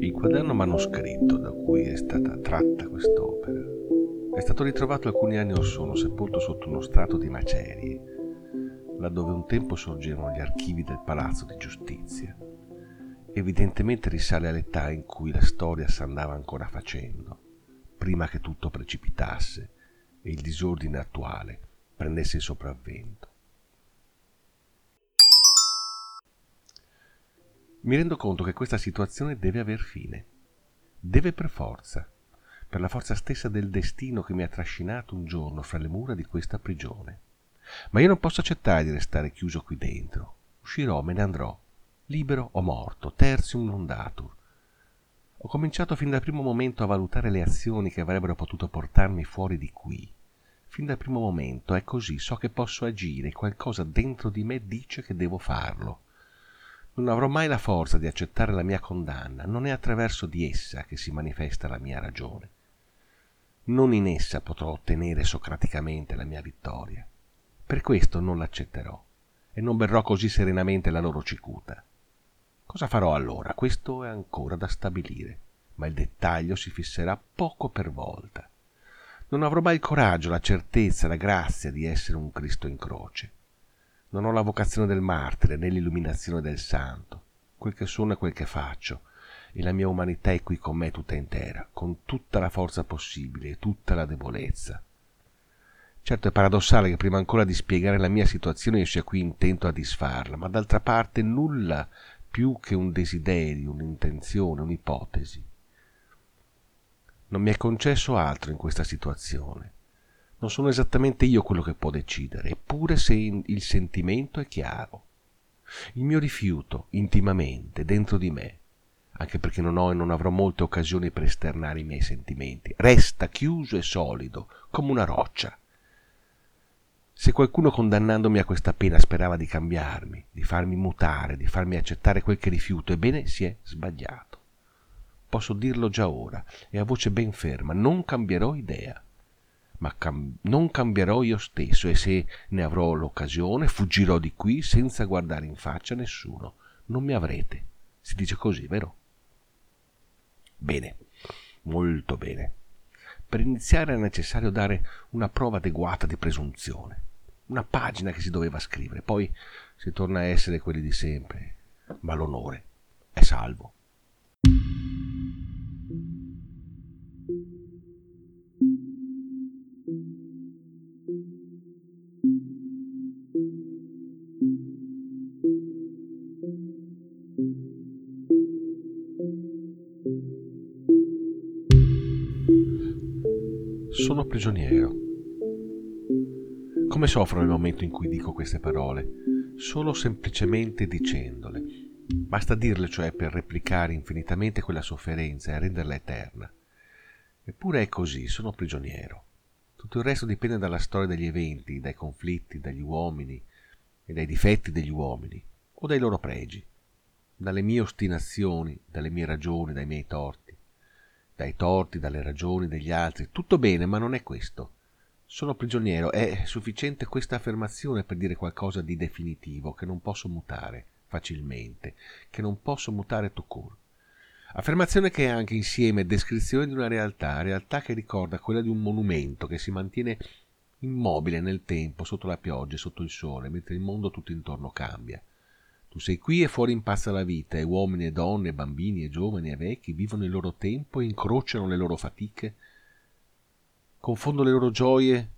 Il quaderno manoscritto da cui è stata tratta quest'opera è stato ritrovato alcuni anni or sono sepolto sotto uno strato di macerie, laddove un tempo sorgevano gli archivi del Palazzo di Giustizia. Evidentemente risale all'età in cui la storia s'andava ancora facendo, prima che tutto precipitasse e il disordine attuale prendesse il sopravvento. Mi rendo conto che questa situazione deve aver fine. Deve per forza, per la forza stessa del destino che mi ha trascinato un giorno fra le mura di questa prigione. Ma io non posso accettare di restare chiuso qui dentro. Uscirò, me ne andrò, libero o morto, tertium non datur. Ho cominciato fin dal primo momento a valutare le azioni che avrebbero potuto portarmi fuori di qui. Fin dal primo momento è così, so che posso agire, qualcosa dentro di me dice che devo farlo. Non avrò mai la forza di accettare la mia condanna, non è attraverso di essa che si manifesta la mia ragione. Non in essa potrò ottenere socraticamente la mia vittoria. Per questo non l'accetterò e non berrò così serenamente la loro cicuta. Cosa farò allora? Questo è ancora da stabilire, ma il dettaglio si fisserà poco per volta. Non avrò mai il coraggio, la certezza, la grazia di essere un Cristo in croce. Non ho la vocazione del martire né l'illuminazione del santo. Quel che sono è quel che faccio, e la mia umanità è qui con me tutta intera, con tutta la forza possibile e tutta la debolezza. Certo è paradossale che prima ancora di spiegare la mia situazione io sia qui intento a disfarla, ma d'altra parte nulla più che un desiderio, un'intenzione, un'ipotesi. Non mi è concesso altro in questa situazione non sono esattamente io quello che può decidere, eppure se il sentimento è chiaro. Il mio rifiuto, intimamente, dentro di me, anche perché non ho e non avrò molte occasioni per esternare i miei sentimenti, resta chiuso e solido, come una roccia. Se qualcuno condannandomi a questa pena sperava di cambiarmi, di farmi mutare, di farmi accettare quel che rifiuto, ebbene si è sbagliato. Posso dirlo già ora e a voce ben ferma, non cambierò idea ma cam- non cambierò io stesso e se ne avrò l'occasione fuggirò di qui senza guardare in faccia nessuno. Non mi avrete. Si dice così, vero? Bene, molto bene. Per iniziare è necessario dare una prova adeguata di presunzione, una pagina che si doveva scrivere, poi si torna a essere quelli di sempre, ma l'onore è salvo. Sono prigioniero. Come soffro nel momento in cui dico queste parole? Solo semplicemente dicendole. Basta dirle cioè per replicare infinitamente quella sofferenza e renderla eterna. Eppure è così, sono prigioniero. Tutto il resto dipende dalla storia degli eventi, dai conflitti, dagli uomini e dai difetti degli uomini o dai loro pregi, dalle mie ostinazioni, dalle mie ragioni, dai miei torti dai torti, dalle ragioni degli altri, tutto bene, ma non è questo. Sono prigioniero, è sufficiente questa affermazione per dire qualcosa di definitivo, che non posso mutare facilmente, che non posso mutare tout court. Affermazione che è anche insieme descrizione di una realtà, realtà che ricorda quella di un monumento che si mantiene immobile nel tempo, sotto la pioggia e sotto il sole, mentre il mondo tutto intorno cambia. Tu sei qui e fuori impazza la vita, e uomini e donne, bambini e giovani e vecchi vivono il loro tempo e incrociano le loro fatiche, confondono le loro gioie,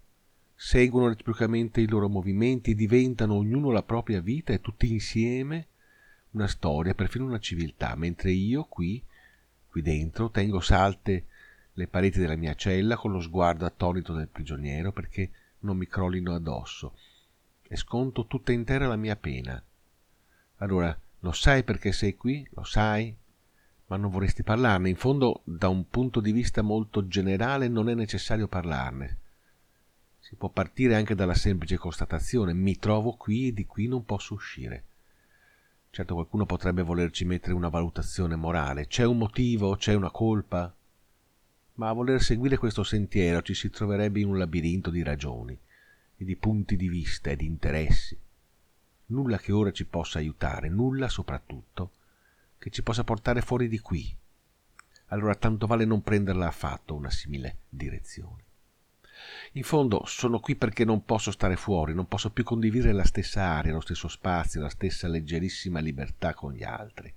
seguono reciprocamente i loro movimenti, diventano ognuno la propria vita e tutti insieme una storia, perfino una civiltà, mentre io qui, qui dentro, tengo salte le pareti della mia cella con lo sguardo attonito del prigioniero perché non mi crollino addosso e sconto tutta intera la mia pena allora, lo sai perché sei qui? Lo sai? Ma non vorresti parlarne? In fondo, da un punto di vista molto generale, non è necessario parlarne. Si può partire anche dalla semplice constatazione mi trovo qui e di qui non posso uscire. Certo qualcuno potrebbe volerci mettere una valutazione morale. C'è un motivo? C'è una colpa? ma a voler seguire questo sentiero ci si troverebbe in un labirinto di ragioni e di punti di vista e di interessi. Nulla che ora ci possa aiutare, nulla soprattutto che ci possa portare fuori di qui. Allora tanto vale non prenderla affatto una simile direzione. In fondo sono qui perché non posso stare fuori, non posso più condividere la stessa aria, lo stesso spazio, la stessa leggerissima libertà con gli altri,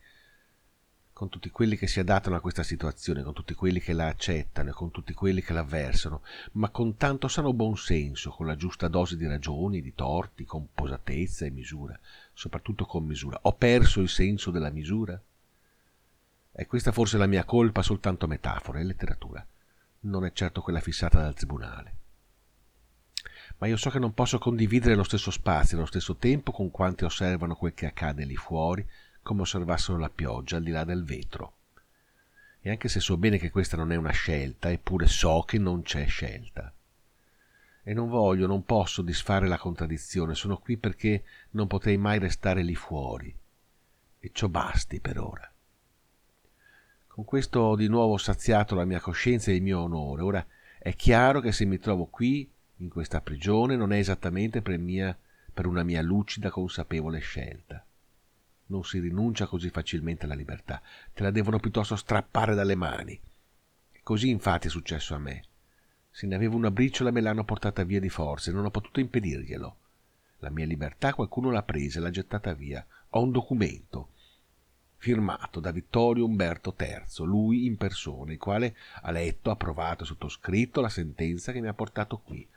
con tutti quelli che si adattano a questa situazione, con tutti quelli che la accettano e con tutti quelli che l'avversano, ma con tanto sano buonsenso, con la giusta dose di ragioni, di torti, con posatezza e misura, soprattutto con misura. Ho perso il senso della misura? E questa forse la mia colpa soltanto metafora e letteratura non è certo quella fissata dal tribunale. Ma io so che non posso condividere lo stesso spazio e lo stesso tempo con quanti osservano quel che accade lì fuori, come osservassero la pioggia al di là del vetro. E anche se so bene che questa non è una scelta, eppure so che non c'è scelta. E non voglio, non posso disfare la contraddizione, sono qui perché non potrei mai restare lì fuori. E ciò basti per ora. Con questo ho di nuovo saziato la mia coscienza e il mio onore. Ora è chiaro che se mi trovo qui, in questa prigione, non è esattamente per, mia, per una mia lucida, consapevole scelta. Non si rinuncia così facilmente alla libertà, te la devono piuttosto strappare dalle mani. Così infatti è successo a me. Se ne avevo una briciola me l'hanno portata via di forza e non ho potuto impedirglielo. La mia libertà qualcuno l'ha presa e l'ha gettata via. Ho un documento firmato da Vittorio Umberto III, lui in persona, il quale ha letto, approvato e sottoscritto la sentenza che mi ha portato qui.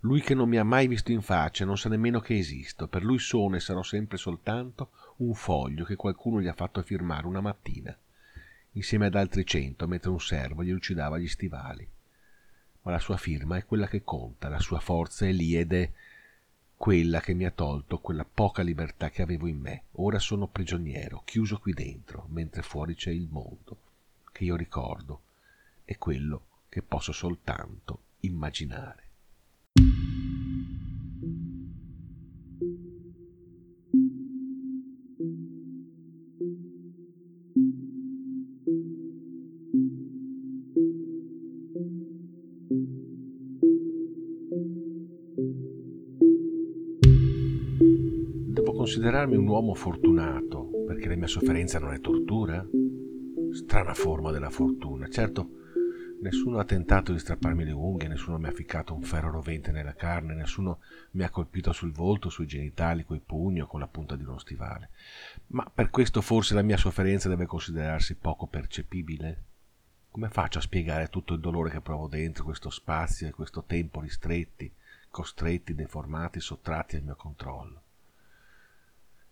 Lui che non mi ha mai visto in faccia, non sa nemmeno che esisto, per lui sono e sarò sempre soltanto un foglio che qualcuno gli ha fatto firmare una mattina, insieme ad altri cento, mentre un servo gli lucidava gli stivali. Ma la sua firma è quella che conta, la sua forza è lì ed è quella che mi ha tolto quella poca libertà che avevo in me. Ora sono prigioniero, chiuso qui dentro, mentre fuori c'è il mondo, che io ricordo, e quello che posso soltanto immaginare. Considerarmi un uomo fortunato perché la mia sofferenza non è tortura? Strana forma della fortuna. Certo, nessuno ha tentato di strapparmi le unghie, nessuno mi ha ficcato un ferro rovente nella carne, nessuno mi ha colpito sul volto, sui genitali, coi pugni o con la punta di uno stivale. Ma per questo forse la mia sofferenza deve considerarsi poco percepibile? Come faccio a spiegare tutto il dolore che provo dentro questo spazio e questo tempo ristretti, costretti, deformati, sottratti al mio controllo?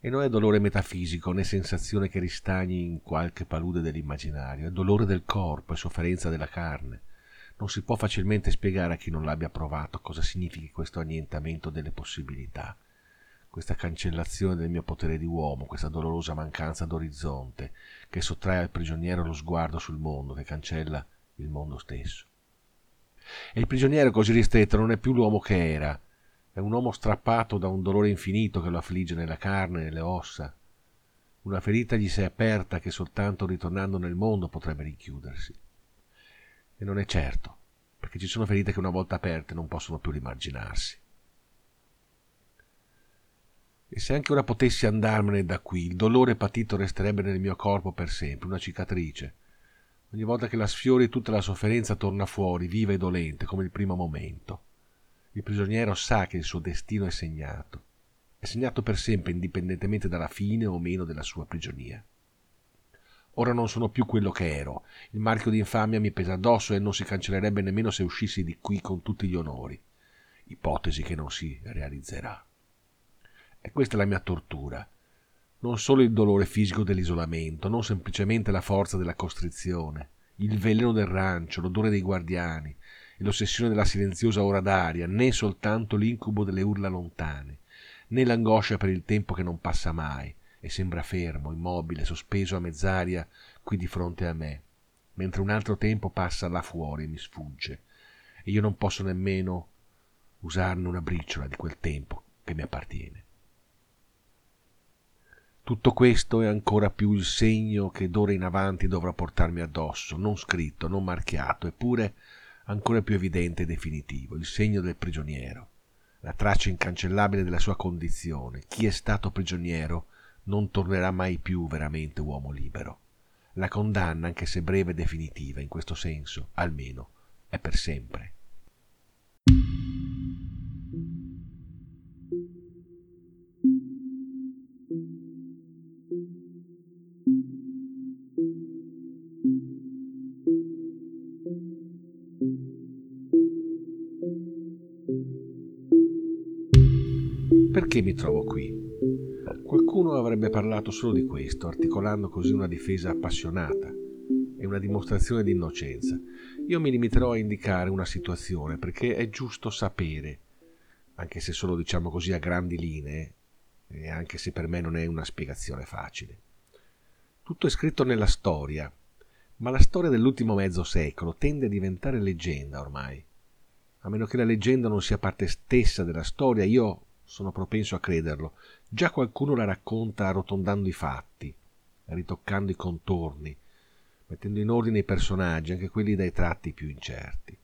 E non è dolore metafisico né sensazione che ristagni in qualche palude dell'immaginario, è dolore del corpo e sofferenza della carne. Non si può facilmente spiegare a chi non l'abbia provato cosa significhi questo annientamento delle possibilità, questa cancellazione del mio potere di uomo, questa dolorosa mancanza d'orizzonte che sottrae al prigioniero lo sguardo sul mondo, che cancella il mondo stesso. E il prigioniero così ristretto non è più l'uomo che era, è un uomo strappato da un dolore infinito che lo affligge nella carne e nelle ossa. Una ferita gli si è aperta che soltanto ritornando nel mondo potrebbe richiudersi. E non è certo, perché ci sono ferite che una volta aperte non possono più rimarginarsi. E se anche ora potessi andarmene da qui, il dolore patito resterebbe nel mio corpo per sempre, una cicatrice. Ogni volta che la sfiori tutta la sofferenza torna fuori, viva e dolente, come il primo momento. Il prigioniero sa che il suo destino è segnato, è segnato per sempre indipendentemente dalla fine o meno della sua prigionia. Ora non sono più quello che ero, il marchio di infamia mi pesa addosso e non si cancellerebbe nemmeno se uscissi di qui con tutti gli onori, ipotesi che non si realizzerà. E questa è la mia tortura, non solo il dolore fisico dell'isolamento, non semplicemente la forza della costrizione, il veleno del rancio, l'odore dei guardiani, l'ossessione della silenziosa ora d'aria, né soltanto l'incubo delle urla lontane, né l'angoscia per il tempo che non passa mai e sembra fermo, immobile, sospeso a mezz'aria qui di fronte a me, mentre un altro tempo passa là fuori e mi sfugge, e io non posso nemmeno usarne una briciola di quel tempo che mi appartiene. Tutto questo è ancora più il segno che d'ora in avanti dovrò portarmi addosso, non scritto, non marchiato, eppure ancora più evidente e definitivo, il segno del prigioniero, la traccia incancellabile della sua condizione. Chi è stato prigioniero non tornerà mai più veramente uomo libero. La condanna, anche se breve e definitiva, in questo senso, almeno, è per sempre. Perché mi trovo qui? Qualcuno avrebbe parlato solo di questo, articolando così una difesa appassionata e una dimostrazione di innocenza. Io mi limiterò a indicare una situazione perché è giusto sapere, anche se solo diciamo così a grandi linee, e anche se per me non è una spiegazione facile. Tutto è scritto nella storia, ma la storia dell'ultimo mezzo secolo tende a diventare leggenda ormai. A meno che la leggenda non sia parte stessa della storia, io sono propenso a crederlo. Già qualcuno la racconta arrotondando i fatti, ritoccando i contorni, mettendo in ordine i personaggi, anche quelli dai tratti più incerti.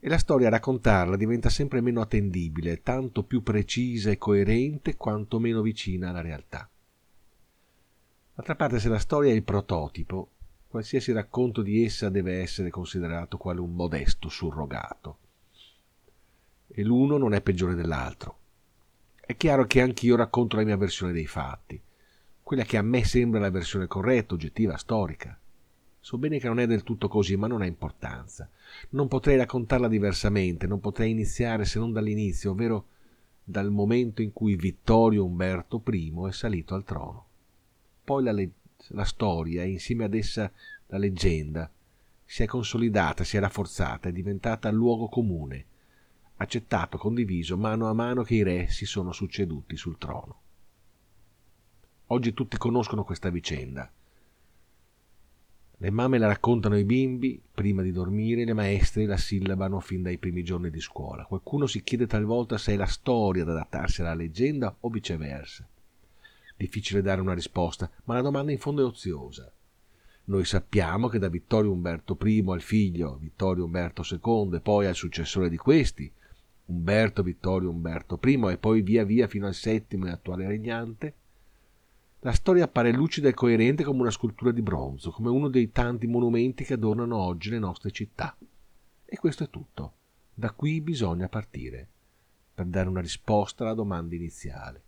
E la storia a raccontarla diventa sempre meno attendibile, tanto più precisa e coerente quanto meno vicina alla realtà. D'altra parte, se la storia è il prototipo, qualsiasi racconto di essa deve essere considerato quale un modesto surrogato. E l'uno non è peggiore dell'altro. È chiaro che anch'io racconto la mia versione dei fatti, quella che a me sembra la versione corretta, oggettiva, storica. So bene che non è del tutto così, ma non ha importanza. Non potrei raccontarla diversamente, non potrei iniziare se non dall'inizio, ovvero dal momento in cui Vittorio Umberto I è salito al trono. Poi la, le- la storia, e insieme ad essa la leggenda, si è consolidata, si è rafforzata, è diventata luogo comune, accettato, condiviso mano a mano che i re si sono succeduti sul trono. Oggi tutti conoscono questa vicenda. Le mamme la raccontano ai bimbi prima di dormire, le maestre la sillabano fin dai primi giorni di scuola. Qualcuno si chiede talvolta se è la storia ad adattarsi alla leggenda o viceversa. Difficile dare una risposta, ma la domanda in fondo è oziosa. Noi sappiamo che da Vittorio Umberto I al figlio Vittorio Umberto II e poi al successore di questi, Umberto Vittorio Umberto I e poi via via fino al settimo e attuale regnante, la storia appare lucida e coerente come una scultura di bronzo, come uno dei tanti monumenti che adornano oggi le nostre città. E questo è tutto. Da qui bisogna partire, per dare una risposta alla domanda iniziale.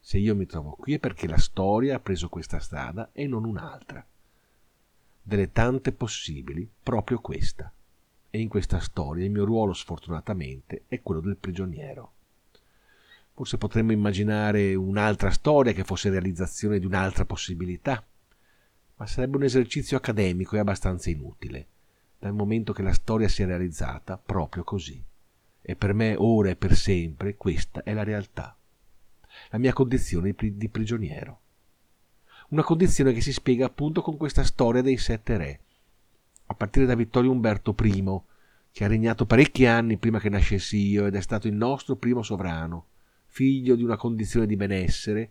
Se io mi trovo qui è perché la storia ha preso questa strada e non un'altra. Delle tante possibili, proprio questa e in questa storia il mio ruolo sfortunatamente è quello del prigioniero. Forse potremmo immaginare un'altra storia che fosse realizzazione di un'altra possibilità, ma sarebbe un esercizio accademico e abbastanza inutile, dal momento che la storia si è realizzata proprio così. E per me ora e per sempre questa è la realtà, la mia condizione di prigioniero. Una condizione che si spiega appunto con questa storia dei sette re, a partire da Vittorio Umberto I, che ha regnato parecchi anni prima che nascessi io ed è stato il nostro primo sovrano, figlio di una condizione di benessere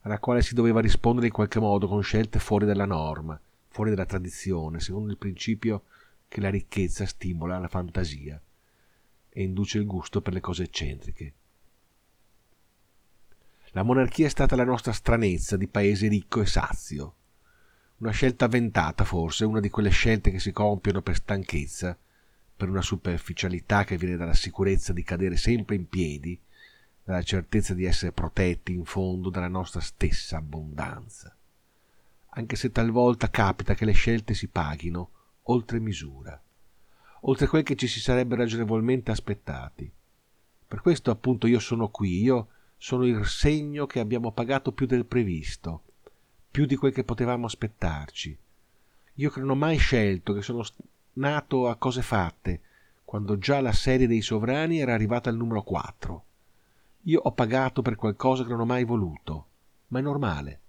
alla quale si doveva rispondere in qualche modo con scelte fuori dalla norma, fuori dalla tradizione, secondo il principio che la ricchezza stimola la fantasia e induce il gusto per le cose eccentriche. La monarchia è stata la nostra stranezza di paese ricco e sazio, una scelta avventata forse, una di quelle scelte che si compiono per stanchezza, per una superficialità che viene dalla sicurezza di cadere sempre in piedi, dalla certezza di essere protetti in fondo dalla nostra stessa abbondanza. Anche se talvolta capita che le scelte si paghino oltre misura, oltre quel che ci si sarebbe ragionevolmente aspettati. Per questo appunto io sono qui, io sono il segno che abbiamo pagato più del previsto, più di quel che potevamo aspettarci. Io che non ho mai scelto, che sono nato a cose fatte, quando già la serie dei sovrani era arrivata al numero 4. Io ho pagato per qualcosa che non ho mai voluto, ma è normale.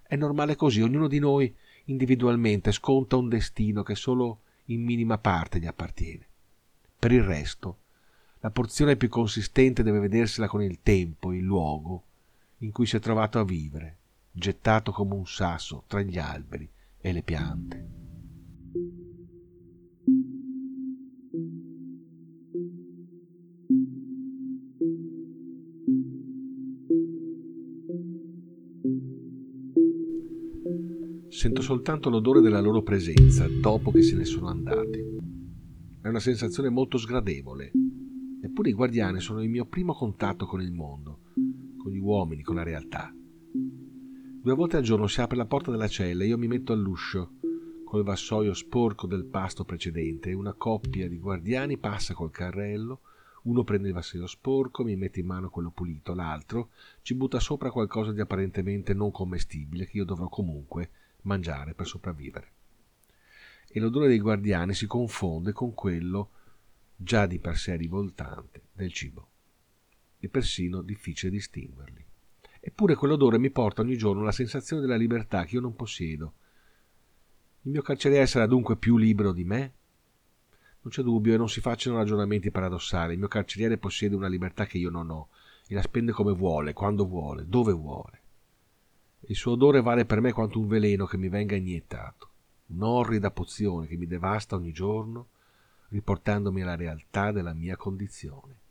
È normale così, ognuno di noi individualmente sconta un destino che solo in minima parte gli appartiene. Per il resto, la porzione più consistente deve vedersela con il tempo, il luogo in cui si è trovato a vivere gettato come un sasso tra gli alberi e le piante. Sento soltanto l'odore della loro presenza dopo che se ne sono andati. È una sensazione molto sgradevole. Eppure i guardiani sono il mio primo contatto con il mondo, con gli uomini, con la realtà. Due volte al giorno si apre la porta della cella e io mi metto all'uscio col vassoio sporco del pasto precedente una coppia di guardiani passa col carrello, uno prende il vassoio sporco, mi mette in mano quello pulito, l'altro ci butta sopra qualcosa di apparentemente non commestibile che io dovrò comunque mangiare per sopravvivere. E l'odore dei guardiani si confonde con quello, già di per sé rivoltante, del cibo. E persino difficile distinguerli. Eppure quell'odore mi porta ogni giorno la sensazione della libertà che io non possiedo. Il mio carceriere sarà dunque più libero di me? Non c'è dubbio e non si facciano ragionamenti paradossali. Il mio carceriere possiede una libertà che io non ho e la spende come vuole, quando vuole, dove vuole. Il suo odore vale per me quanto un veleno che mi venga iniettato, un'orrida pozione che mi devasta ogni giorno, riportandomi alla realtà della mia condizione.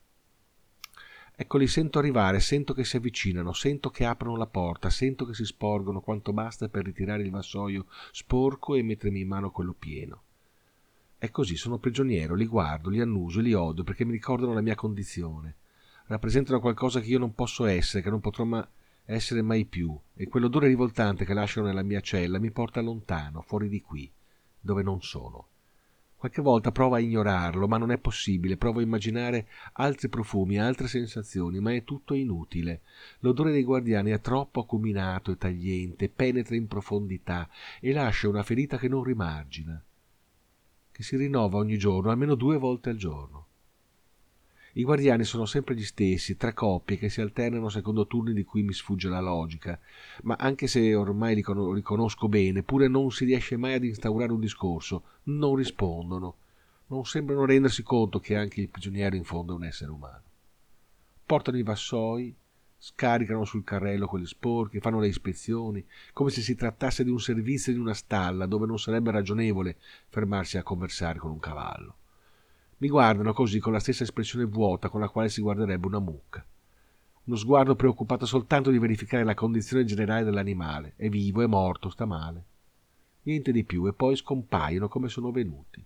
Ecco li sento arrivare, sento che si avvicinano, sento che aprono la porta, sento che si sporgono quanto basta per ritirare il vassoio sporco e mettermi in mano quello pieno. E così sono prigioniero, li guardo, li annuso e li odio perché mi ricordano la mia condizione. Rappresentano qualcosa che io non posso essere, che non potrò mai essere mai più, e quell'odore rivoltante che lasciano nella mia cella mi porta lontano, fuori di qui, dove non sono. Qualche volta provo a ignorarlo, ma non è possibile, provo a immaginare altri profumi, altre sensazioni, ma è tutto inutile. L'odore dei guardiani è troppo acuminato e tagliente, penetra in profondità e lascia una ferita che non rimargina, che si rinnova ogni giorno, almeno due volte al giorno. I guardiani sono sempre gli stessi, tre coppie che si alternano secondo turni di cui mi sfugge la logica, ma anche se ormai li riconosco bene, pure non si riesce mai ad instaurare un discorso, non rispondono, non sembrano rendersi conto che anche il prigioniero in fondo è un essere umano. Portano i vassoi, scaricano sul carrello quelli sporchi, fanno le ispezioni, come se si trattasse di un servizio di una stalla dove non sarebbe ragionevole fermarsi a conversare con un cavallo. Mi guardano così con la stessa espressione vuota con la quale si guarderebbe una mucca. Uno sguardo preoccupato soltanto di verificare la condizione generale dell'animale. È vivo, è morto, sta male. Niente di più, e poi scompaiono come sono venuti,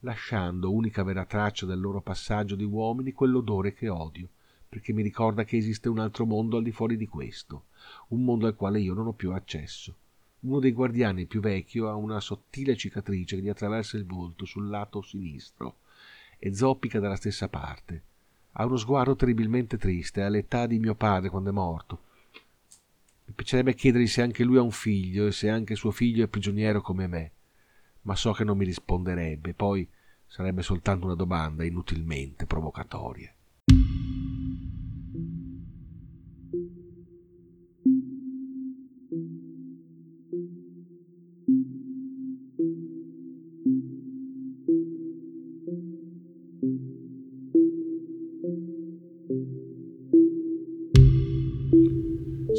lasciando unica vera traccia del loro passaggio di uomini quell'odore che odio, perché mi ricorda che esiste un altro mondo al di fuori di questo, un mondo al quale io non ho più accesso. Uno dei guardiani più vecchio ha una sottile cicatrice che gli attraversa il volto sul lato sinistro e zoppica dalla stessa parte. Ha uno sguardo terribilmente triste, all'età di mio padre quando è morto. Mi piacerebbe chiedergli se anche lui ha un figlio e se anche suo figlio è prigioniero come me, ma so che non mi risponderebbe, poi sarebbe soltanto una domanda inutilmente provocatoria.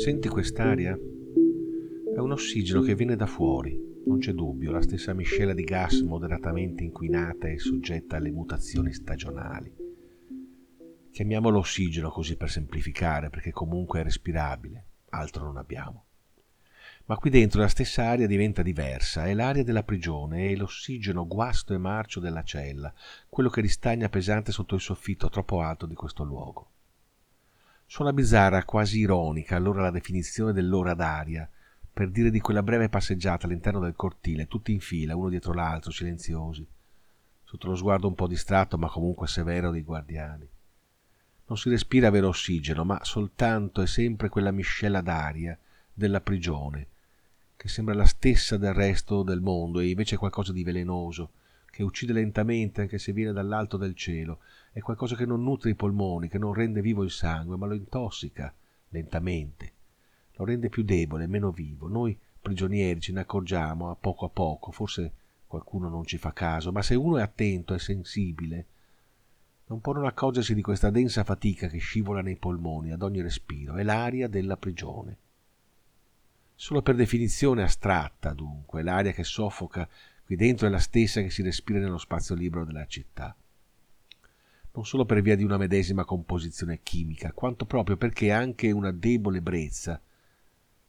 Senti quest'aria? È un ossigeno che viene da fuori, non c'è dubbio, la stessa miscela di gas moderatamente inquinata e soggetta alle mutazioni stagionali. Chiamiamolo ossigeno così per semplificare, perché comunque è respirabile, altro non abbiamo. Ma qui dentro la stessa aria diventa diversa, è l'aria della prigione, è l'ossigeno guasto e marcio della cella, quello che ristagna pesante sotto il soffitto troppo alto di questo luogo. Suona bizzarra, quasi ironica, allora la definizione dell'ora d'aria, per dire di quella breve passeggiata all'interno del cortile, tutti in fila, uno dietro l'altro, silenziosi, sotto lo sguardo un po' distratto ma comunque severo dei guardiani. Non si respira vero ossigeno, ma soltanto e sempre quella miscela d'aria della prigione, che sembra la stessa del resto del mondo e invece qualcosa di velenoso, che uccide lentamente anche se viene dall'alto del cielo, è qualcosa che non nutre i polmoni, che non rende vivo il sangue, ma lo intossica lentamente, lo rende più debole, meno vivo. Noi prigionieri ce ne accorgiamo a poco a poco, forse qualcuno non ci fa caso, ma se uno è attento e sensibile, non può non accorgersi di questa densa fatica che scivola nei polmoni ad ogni respiro, è l'aria della prigione. Solo per definizione astratta, dunque, l'aria che soffoca qui dentro è la stessa che si respira nello spazio libero della città. Non solo per via di una medesima composizione chimica, quanto proprio perché anche una debole brezza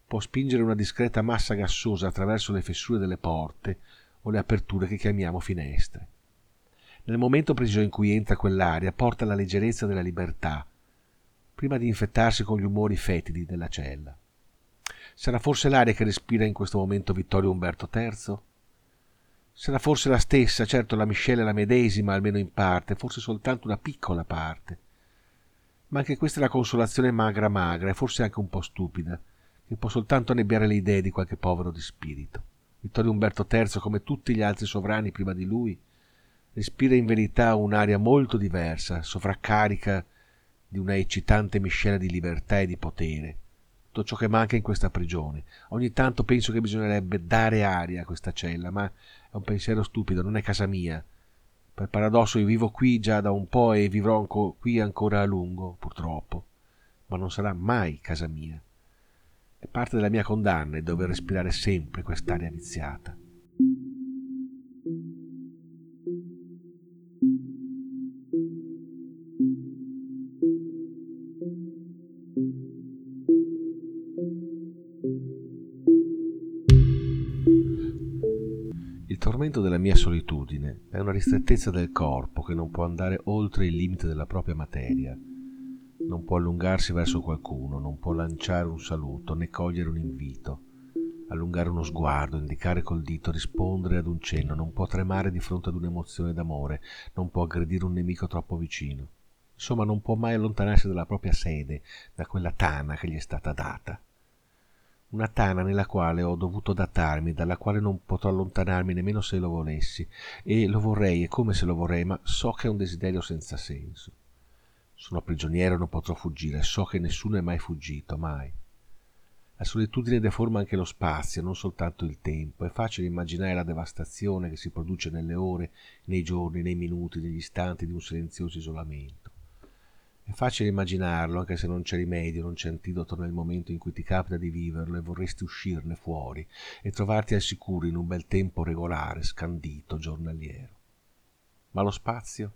può spingere una discreta massa gassosa attraverso le fessure delle porte o le aperture che chiamiamo finestre. Nel momento preciso in cui entra quell'aria porta la leggerezza della libertà, prima di infettarsi con gli umori fetidi della cella. Sarà forse l'aria che respira in questo momento Vittorio Umberto III? Sarà forse la stessa, certo la miscela è la medesima, almeno in parte, forse soltanto una piccola parte. Ma anche questa è la consolazione magra magra e forse anche un po' stupida, che può soltanto annebbiare le idee di qualche povero di spirito. Vittorio Umberto III, come tutti gli altri sovrani prima di lui, respira in verità un'aria molto diversa, sovraccarica di una eccitante miscela di libertà e di potere, tutto ciò che manca in questa prigione. Ogni tanto penso che bisognerebbe dare aria a questa cella, ma è un pensiero stupido, non è casa mia. Per paradosso io vivo qui già da un po' e vivrò qui ancora a lungo, purtroppo, ma non sarà mai casa mia. È parte della mia condanna il dover respirare sempre quest'aria viziata. Mia solitudine. È una ristrettezza del corpo che non può andare oltre il limite della propria materia, non può allungarsi verso qualcuno, non può lanciare un saluto né cogliere un invito, allungare uno sguardo, indicare col dito, rispondere ad un cenno, non può tremare di fronte ad un'emozione d'amore, non può aggredire un nemico troppo vicino. Insomma, non può mai allontanarsi dalla propria sede, da quella tana che gli è stata data una tana nella quale ho dovuto datarmi, dalla quale non potrò allontanarmi nemmeno se lo volessi, e lo vorrei, e come se lo vorrei, ma so che è un desiderio senza senso. Sono prigioniero, non potrò fuggire, so che nessuno è mai fuggito, mai. La solitudine deforma anche lo spazio, non soltanto il tempo. È facile immaginare la devastazione che si produce nelle ore, nei giorni, nei minuti, negli istanti di un silenzioso isolamento. È facile immaginarlo, anche se non c'è rimedio, non c'è antidoto nel momento in cui ti capita di viverlo e vorresti uscirne fuori e trovarti al sicuro in un bel tempo regolare, scandito, giornaliero. Ma lo spazio?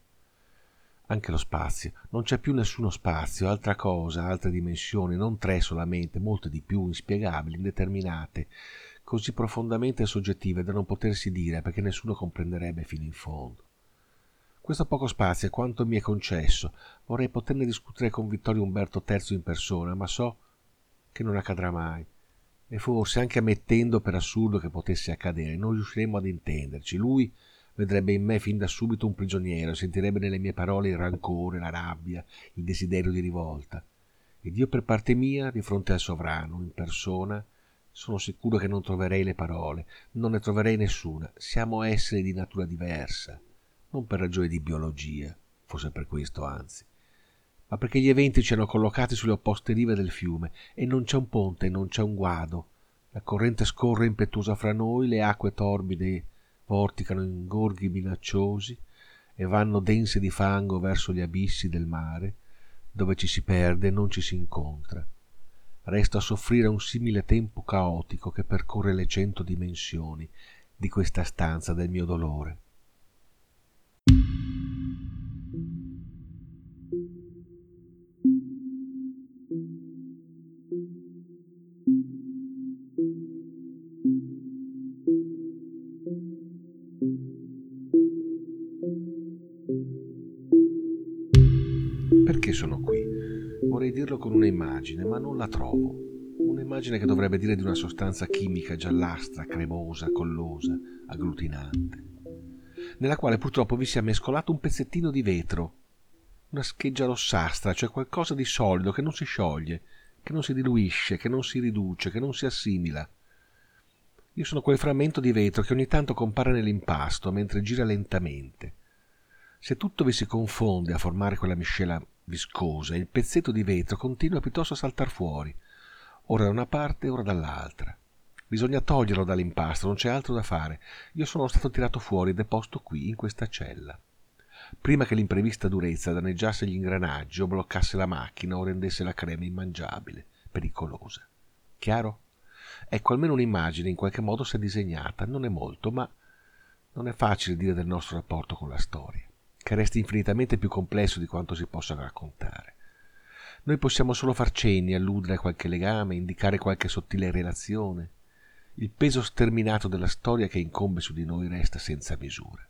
Anche lo spazio. Non c'è più nessuno spazio, altra cosa, altre dimensioni, non tre solamente, molte di più, inspiegabili, indeterminate, così profondamente soggettive da non potersi dire perché nessuno comprenderebbe fino in fondo. Questo poco spazio è quanto mi è concesso. Vorrei poterne discutere con Vittorio Umberto III in persona, ma so che non accadrà mai. E forse, anche ammettendo per assurdo che potesse accadere, non riusciremo ad intenderci. Lui vedrebbe in me fin da subito un prigioniero, sentirebbe nelle mie parole il rancore, la rabbia, il desiderio di rivolta. Ed io per parte mia, di fronte al sovrano, in persona, sono sicuro che non troverei le parole, non ne troverei nessuna. Siamo esseri di natura diversa non per ragioni di biologia, forse per questo anzi, ma perché gli eventi ci hanno collocati sulle opposte rive del fiume e non c'è un ponte, non c'è un guado. La corrente scorre impetuosa fra noi, le acque torbide vorticano in gorghi minacciosi e vanno dense di fango verso gli abissi del mare, dove ci si perde e non ci si incontra. Resto a soffrire un simile tempo caotico che percorre le cento dimensioni di questa stanza del mio dolore. Sono qui? Vorrei dirlo con un'immagine, ma non la trovo. Un'immagine che dovrebbe dire di una sostanza chimica giallastra, cremosa, collosa, agglutinante nella quale purtroppo vi sia mescolato un pezzettino di vetro, una scheggia rossastra, cioè qualcosa di solido che non si scioglie, che non si diluisce, che non si riduce, che non si assimila. Io sono quel frammento di vetro che ogni tanto compare nell'impasto mentre gira lentamente. Se tutto vi si confonde a formare quella miscela viscosa, il pezzetto di vetro continua piuttosto a saltar fuori, ora da una parte, ora dall'altra. Bisogna toglierlo dall'impasto, non c'è altro da fare. Io sono stato tirato fuori e deposto qui, in questa cella. Prima che l'imprevista durezza danneggiasse gli ingranaggi o bloccasse la macchina o rendesse la crema immangiabile, pericolosa. Chiaro? Ecco, almeno un'immagine in qualche modo si è disegnata, non è molto, ma non è facile dire del nostro rapporto con la storia, che resta infinitamente più complesso di quanto si possa raccontare. Noi possiamo solo far cenni, alludere a qualche legame, indicare qualche sottile relazione. Il peso sterminato della storia che incombe su di noi resta senza misura.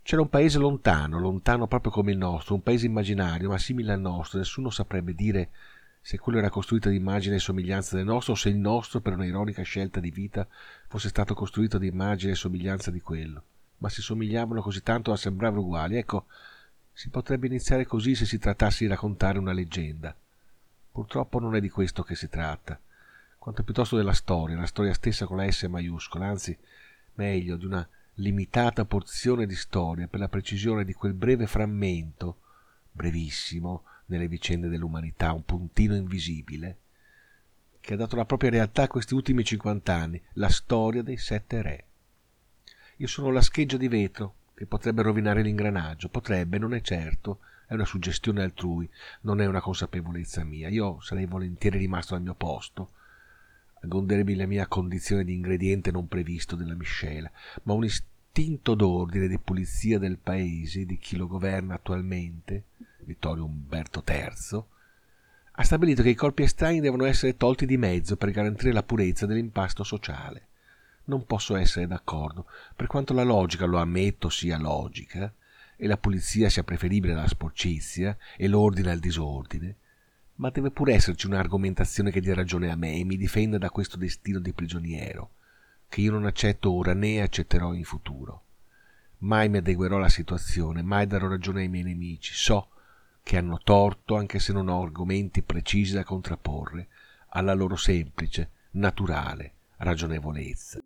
C'era un paese lontano, lontano proprio come il nostro, un paese immaginario, ma simile al nostro, nessuno saprebbe dire se quello era costruito ad immagine e somiglianza del nostro o se il nostro, per un'ironica scelta di vita, fosse stato costruito ad immagine e somiglianza di quello. Ma si somigliavano così tanto da sembrare uguali. Ecco, si potrebbe iniziare così se si trattasse di raccontare una leggenda. Purtroppo non è di questo che si tratta, quanto piuttosto della storia, la storia stessa con la S maiuscola, anzi, meglio, di una limitata porzione di storia per la precisione di quel breve frammento, brevissimo, nelle vicende dell'umanità, un puntino invisibile, che ha dato la propria realtà a questi ultimi 50 anni, la storia dei sette re. Io sono la scheggia di vetro che potrebbe rovinare l'ingranaggio, potrebbe, non è certo, è una suggestione altrui, non è una consapevolezza mia. Io sarei volentieri rimasto al mio posto, a godermi la mia condizione di ingrediente non previsto della miscela, ma un istinto d'ordine di pulizia del paese, di chi lo governa attualmente, Vittorio Umberto III, ha stabilito che i corpi estranei devono essere tolti di mezzo per garantire la purezza dell'impasto sociale. Non posso essere d'accordo, per quanto la logica, lo ammetto, sia logica, e la pulizia sia preferibile alla sporcizia e l'ordine al disordine, ma deve pur esserci un'argomentazione che dia ragione a me e mi difenda da questo destino di prigioniero, che io non accetto ora né accetterò in futuro. Mai mi adeguerò alla situazione, mai darò ragione ai miei nemici. So che hanno torto anche se non ho argomenti precisi da contrapporre alla loro semplice, naturale ragionevolezza.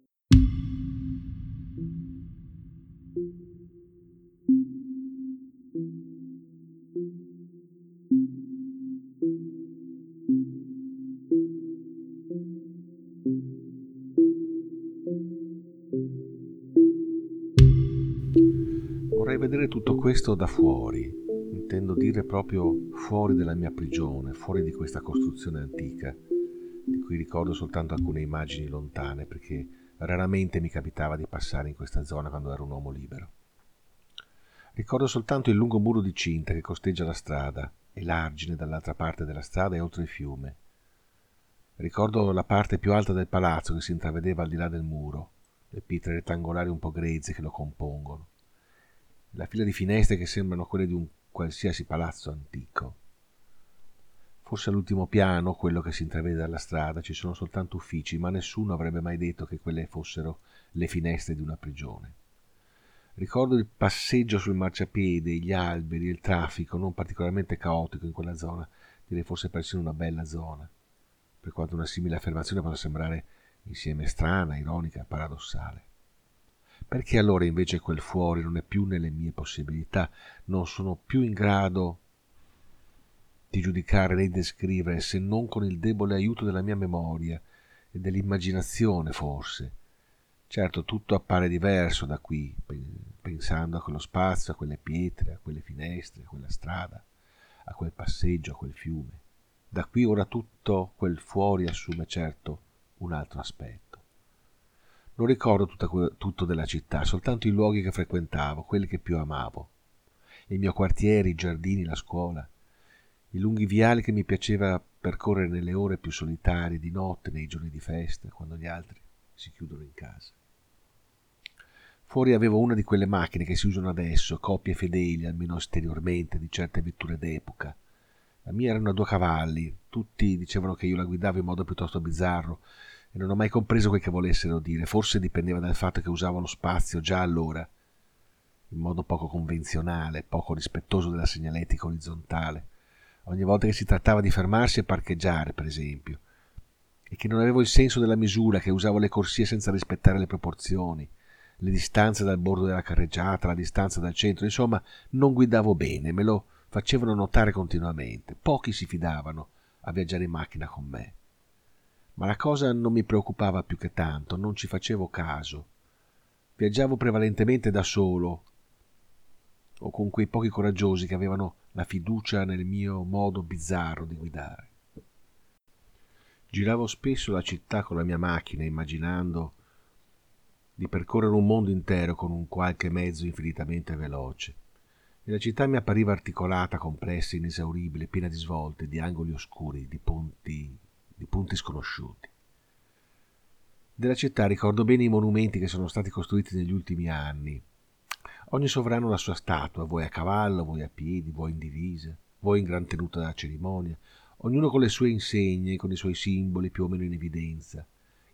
Questo da fuori, intendo dire proprio fuori dalla mia prigione, fuori di questa costruzione antica, di cui ricordo soltanto alcune immagini lontane, perché raramente mi capitava di passare in questa zona quando ero un uomo libero. Ricordo soltanto il lungo muro di cinta che costeggia la strada e l'argine dall'altra parte della strada e oltre il fiume. Ricordo la parte più alta del palazzo che si intravedeva al di là del muro, le pietre rettangolari un po' grezze che lo compongono, la fila di finestre che sembrano quelle di un qualsiasi palazzo antico. Forse all'ultimo piano, quello che si intravede dalla strada, ci sono soltanto uffici, ma nessuno avrebbe mai detto che quelle fossero le finestre di una prigione. Ricordo il passeggio sul marciapiede, gli alberi, il traffico non particolarmente caotico in quella zona, direi forse persino una bella zona, per quanto una simile affermazione possa sembrare insieme strana, ironica, paradossale. Perché allora invece quel fuori non è più nelle mie possibilità, non sono più in grado di giudicare né descrivere se non con il debole aiuto della mia memoria e dell'immaginazione forse. Certo, tutto appare diverso da qui, pensando a quello spazio, a quelle pietre, a quelle finestre, a quella strada, a quel passeggio, a quel fiume. Da qui ora tutto quel fuori assume certo un altro aspetto. Non ricordo tutta, tutto della città, soltanto i luoghi che frequentavo, quelli che più amavo. Il mio quartiere, i giardini, la scuola, i lunghi viali che mi piaceva percorrere nelle ore più solitarie, di notte, nei giorni di festa, quando gli altri si chiudono in casa. Fuori avevo una di quelle macchine che si usano adesso, coppie fedeli, almeno esteriormente, di certe vetture d'epoca. La mia erano a due cavalli, tutti dicevano che io la guidavo in modo piuttosto bizzarro, e non ho mai compreso quel che volessero dire. Forse dipendeva dal fatto che usavo lo spazio già allora, in modo poco convenzionale, poco rispettoso della segnaletica orizzontale, ogni volta che si trattava di fermarsi e parcheggiare, per esempio, e che non avevo il senso della misura, che usavo le corsie senza rispettare le proporzioni, le distanze dal bordo della carreggiata, la distanza dal centro, insomma, non guidavo bene, me lo facevano notare continuamente. Pochi si fidavano a viaggiare in macchina con me. Ma la cosa non mi preoccupava più che tanto, non ci facevo caso. Viaggiavo prevalentemente da solo o con quei pochi coraggiosi che avevano la fiducia nel mio modo bizzarro di guidare. Giravo spesso la città con la mia macchina, immaginando di percorrere un mondo intero con un qualche mezzo infinitamente veloce. E la città mi appariva articolata, complessa, inesauribile, piena di svolte, di angoli oscuri, di punti, di punti sconosciuti. Della città ricordo bene i monumenti che sono stati costruiti negli ultimi anni. Ogni sovrano la sua statua, vuoi a cavallo, vuoi a piedi, vuoi in divisa, vuoi in gran tenuta da cerimonia, ognuno con le sue insegne, con i suoi simboli più o meno in evidenza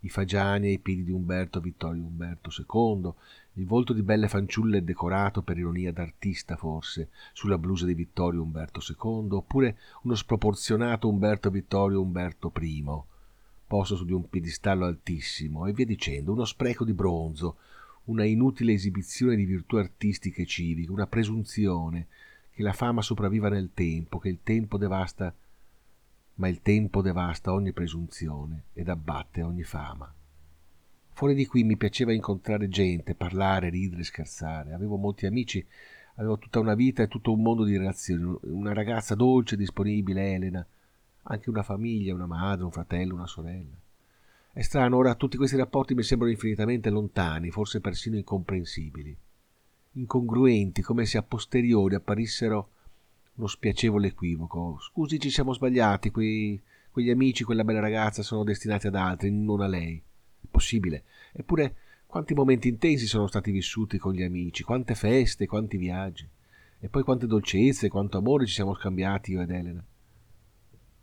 i fagiani ai piedi di Umberto Vittorio Umberto II, il volto di belle fanciulle decorato per ironia d'artista forse sulla blusa di Vittorio Umberto II, oppure uno sproporzionato Umberto Vittorio Umberto I, posto su di un piedistallo altissimo, e via dicendo, uno spreco di bronzo, una inutile esibizione di virtù artistiche e civiche, una presunzione che la fama sopravviva nel tempo, che il tempo devasta ma il tempo devasta ogni presunzione ed abbatte ogni fama. Fuori di qui mi piaceva incontrare gente, parlare, ridere, scherzare. Avevo molti amici, avevo tutta una vita e tutto un mondo di relazioni. Una ragazza dolce, disponibile, Elena, anche una famiglia, una madre, un fratello, una sorella. È strano, ora tutti questi rapporti mi sembrano infinitamente lontani, forse persino incomprensibili, incongruenti, come se a posteriori apparissero uno spiacevole equivoco. Scusi, ci siamo sbagliati, quei, quegli amici, quella bella ragazza sono destinati ad altri, non a lei. Possibile. Eppure, quanti momenti intensi sono stati vissuti con gli amici, quante feste, quanti viaggi. E poi quante dolcezze, quanto amore ci siamo scambiati io ed Elena.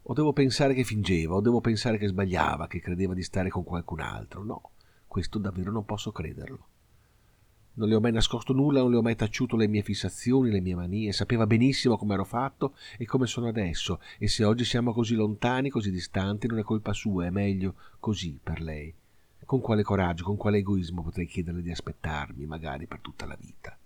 O devo pensare che fingeva, o devo pensare che sbagliava, che credeva di stare con qualcun altro. No, questo davvero non posso crederlo. Non le ho mai nascosto nulla, non le ho mai taciuto le mie fissazioni, le mie manie, sapeva benissimo come ero fatto e come sono adesso, e se oggi siamo così lontani, così distanti, non è colpa sua, è meglio così per lei. Con quale coraggio, con quale egoismo potrei chiederle di aspettarmi, magari per tutta la vita?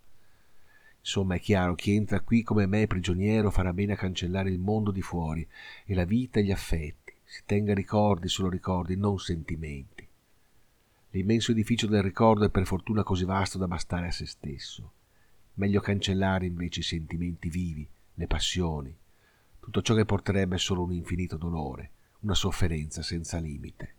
Insomma, è chiaro, chi entra qui come me prigioniero farà bene a cancellare il mondo di fuori e la vita e gli affetti. Si tenga ricordi, solo ricordi, non sentimenti. L'immenso edificio del ricordo è per fortuna così vasto da bastare a se stesso. Meglio cancellare invece i sentimenti vivi, le passioni, tutto ciò che porterebbe solo un infinito dolore, una sofferenza senza limite.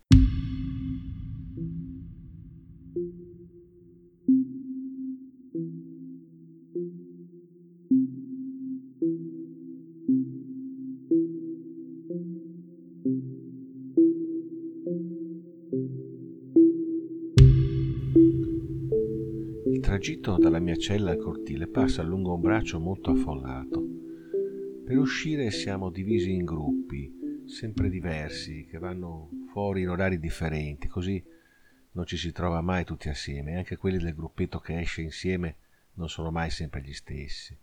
Tragitto dalla mia cella al cortile passa lungo un braccio molto affollato. Per uscire siamo divisi in gruppi, sempre diversi, che vanno fuori in orari differenti, così non ci si trova mai tutti assieme, anche quelli del gruppetto che esce insieme non sono mai sempre gli stessi.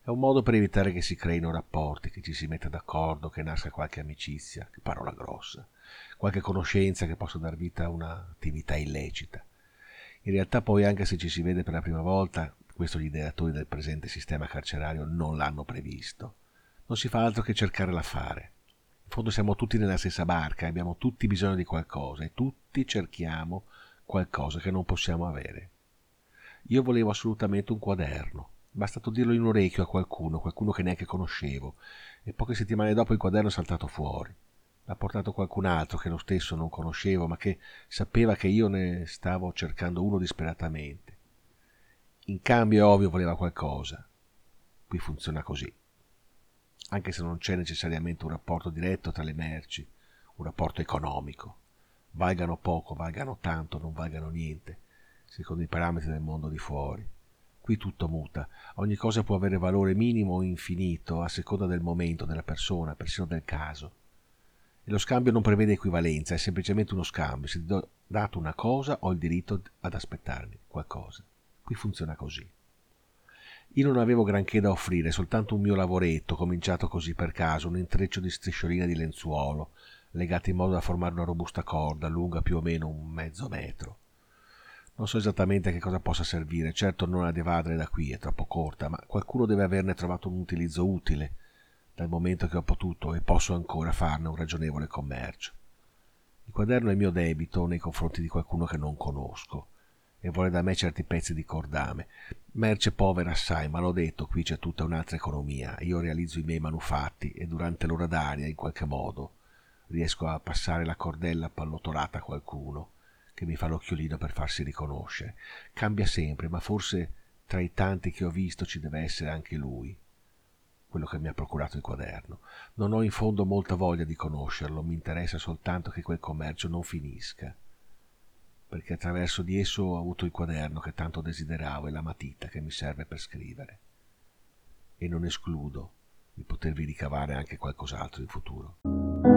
È un modo per evitare che si creino rapporti, che ci si metta d'accordo, che nasca qualche amicizia, che parola grossa, qualche conoscenza che possa dar vita a un'attività illecita. In realtà poi anche se ci si vede per la prima volta, questo gli ideatori del presente sistema carcerario non l'hanno previsto. Non si fa altro che cercare l'affare. In fondo siamo tutti nella stessa barca, abbiamo tutti bisogno di qualcosa e tutti cerchiamo qualcosa che non possiamo avere. Io volevo assolutamente un quaderno. Bastato dirlo in orecchio a qualcuno, qualcuno che neanche conoscevo, e poche settimane dopo il quaderno è saltato fuori l'ha portato qualcun altro che lo stesso non conoscevo, ma che sapeva che io ne stavo cercando uno disperatamente. In cambio, è ovvio, voleva qualcosa. Qui funziona così. Anche se non c'è necessariamente un rapporto diretto tra le merci, un rapporto economico. Valgano poco, valgano tanto, non valgano niente, secondo i parametri del mondo di fuori. Qui tutto muta, ogni cosa può avere valore minimo o infinito a seconda del momento, della persona, persino del caso. E lo scambio non prevede equivalenza, è semplicemente uno scambio. Se ti do dato una cosa, ho il diritto ad aspettarmi qualcosa. Qui funziona così. Io non avevo granché da offrire, soltanto un mio lavoretto, cominciato così per caso, un intreccio di striscioline di lenzuolo, legate in modo da formare una robusta corda, lunga più o meno un mezzo metro. Non so esattamente a che cosa possa servire, certo non ad evadere da qui, è troppo corta, ma qualcuno deve averne trovato un utilizzo utile dal momento che ho potuto e posso ancora farne un ragionevole commercio. Il quaderno è mio debito nei confronti di qualcuno che non conosco e vuole da me certi pezzi di cordame. Merce povera assai, ma l'ho detto, qui c'è tutta un'altra economia. Io realizzo i miei manufatti e durante l'ora d'aria, in qualche modo, riesco a passare la cordella pallotolata a qualcuno che mi fa l'occhiolino per farsi riconoscere. Cambia sempre, ma forse tra i tanti che ho visto ci deve essere anche lui, quello che mi ha procurato il quaderno. Non ho in fondo molta voglia di conoscerlo, mi interessa soltanto che quel commercio non finisca, perché attraverso di esso ho avuto il quaderno che tanto desideravo e la matita che mi serve per scrivere. E non escludo di potervi ricavare anche qualcos'altro in futuro.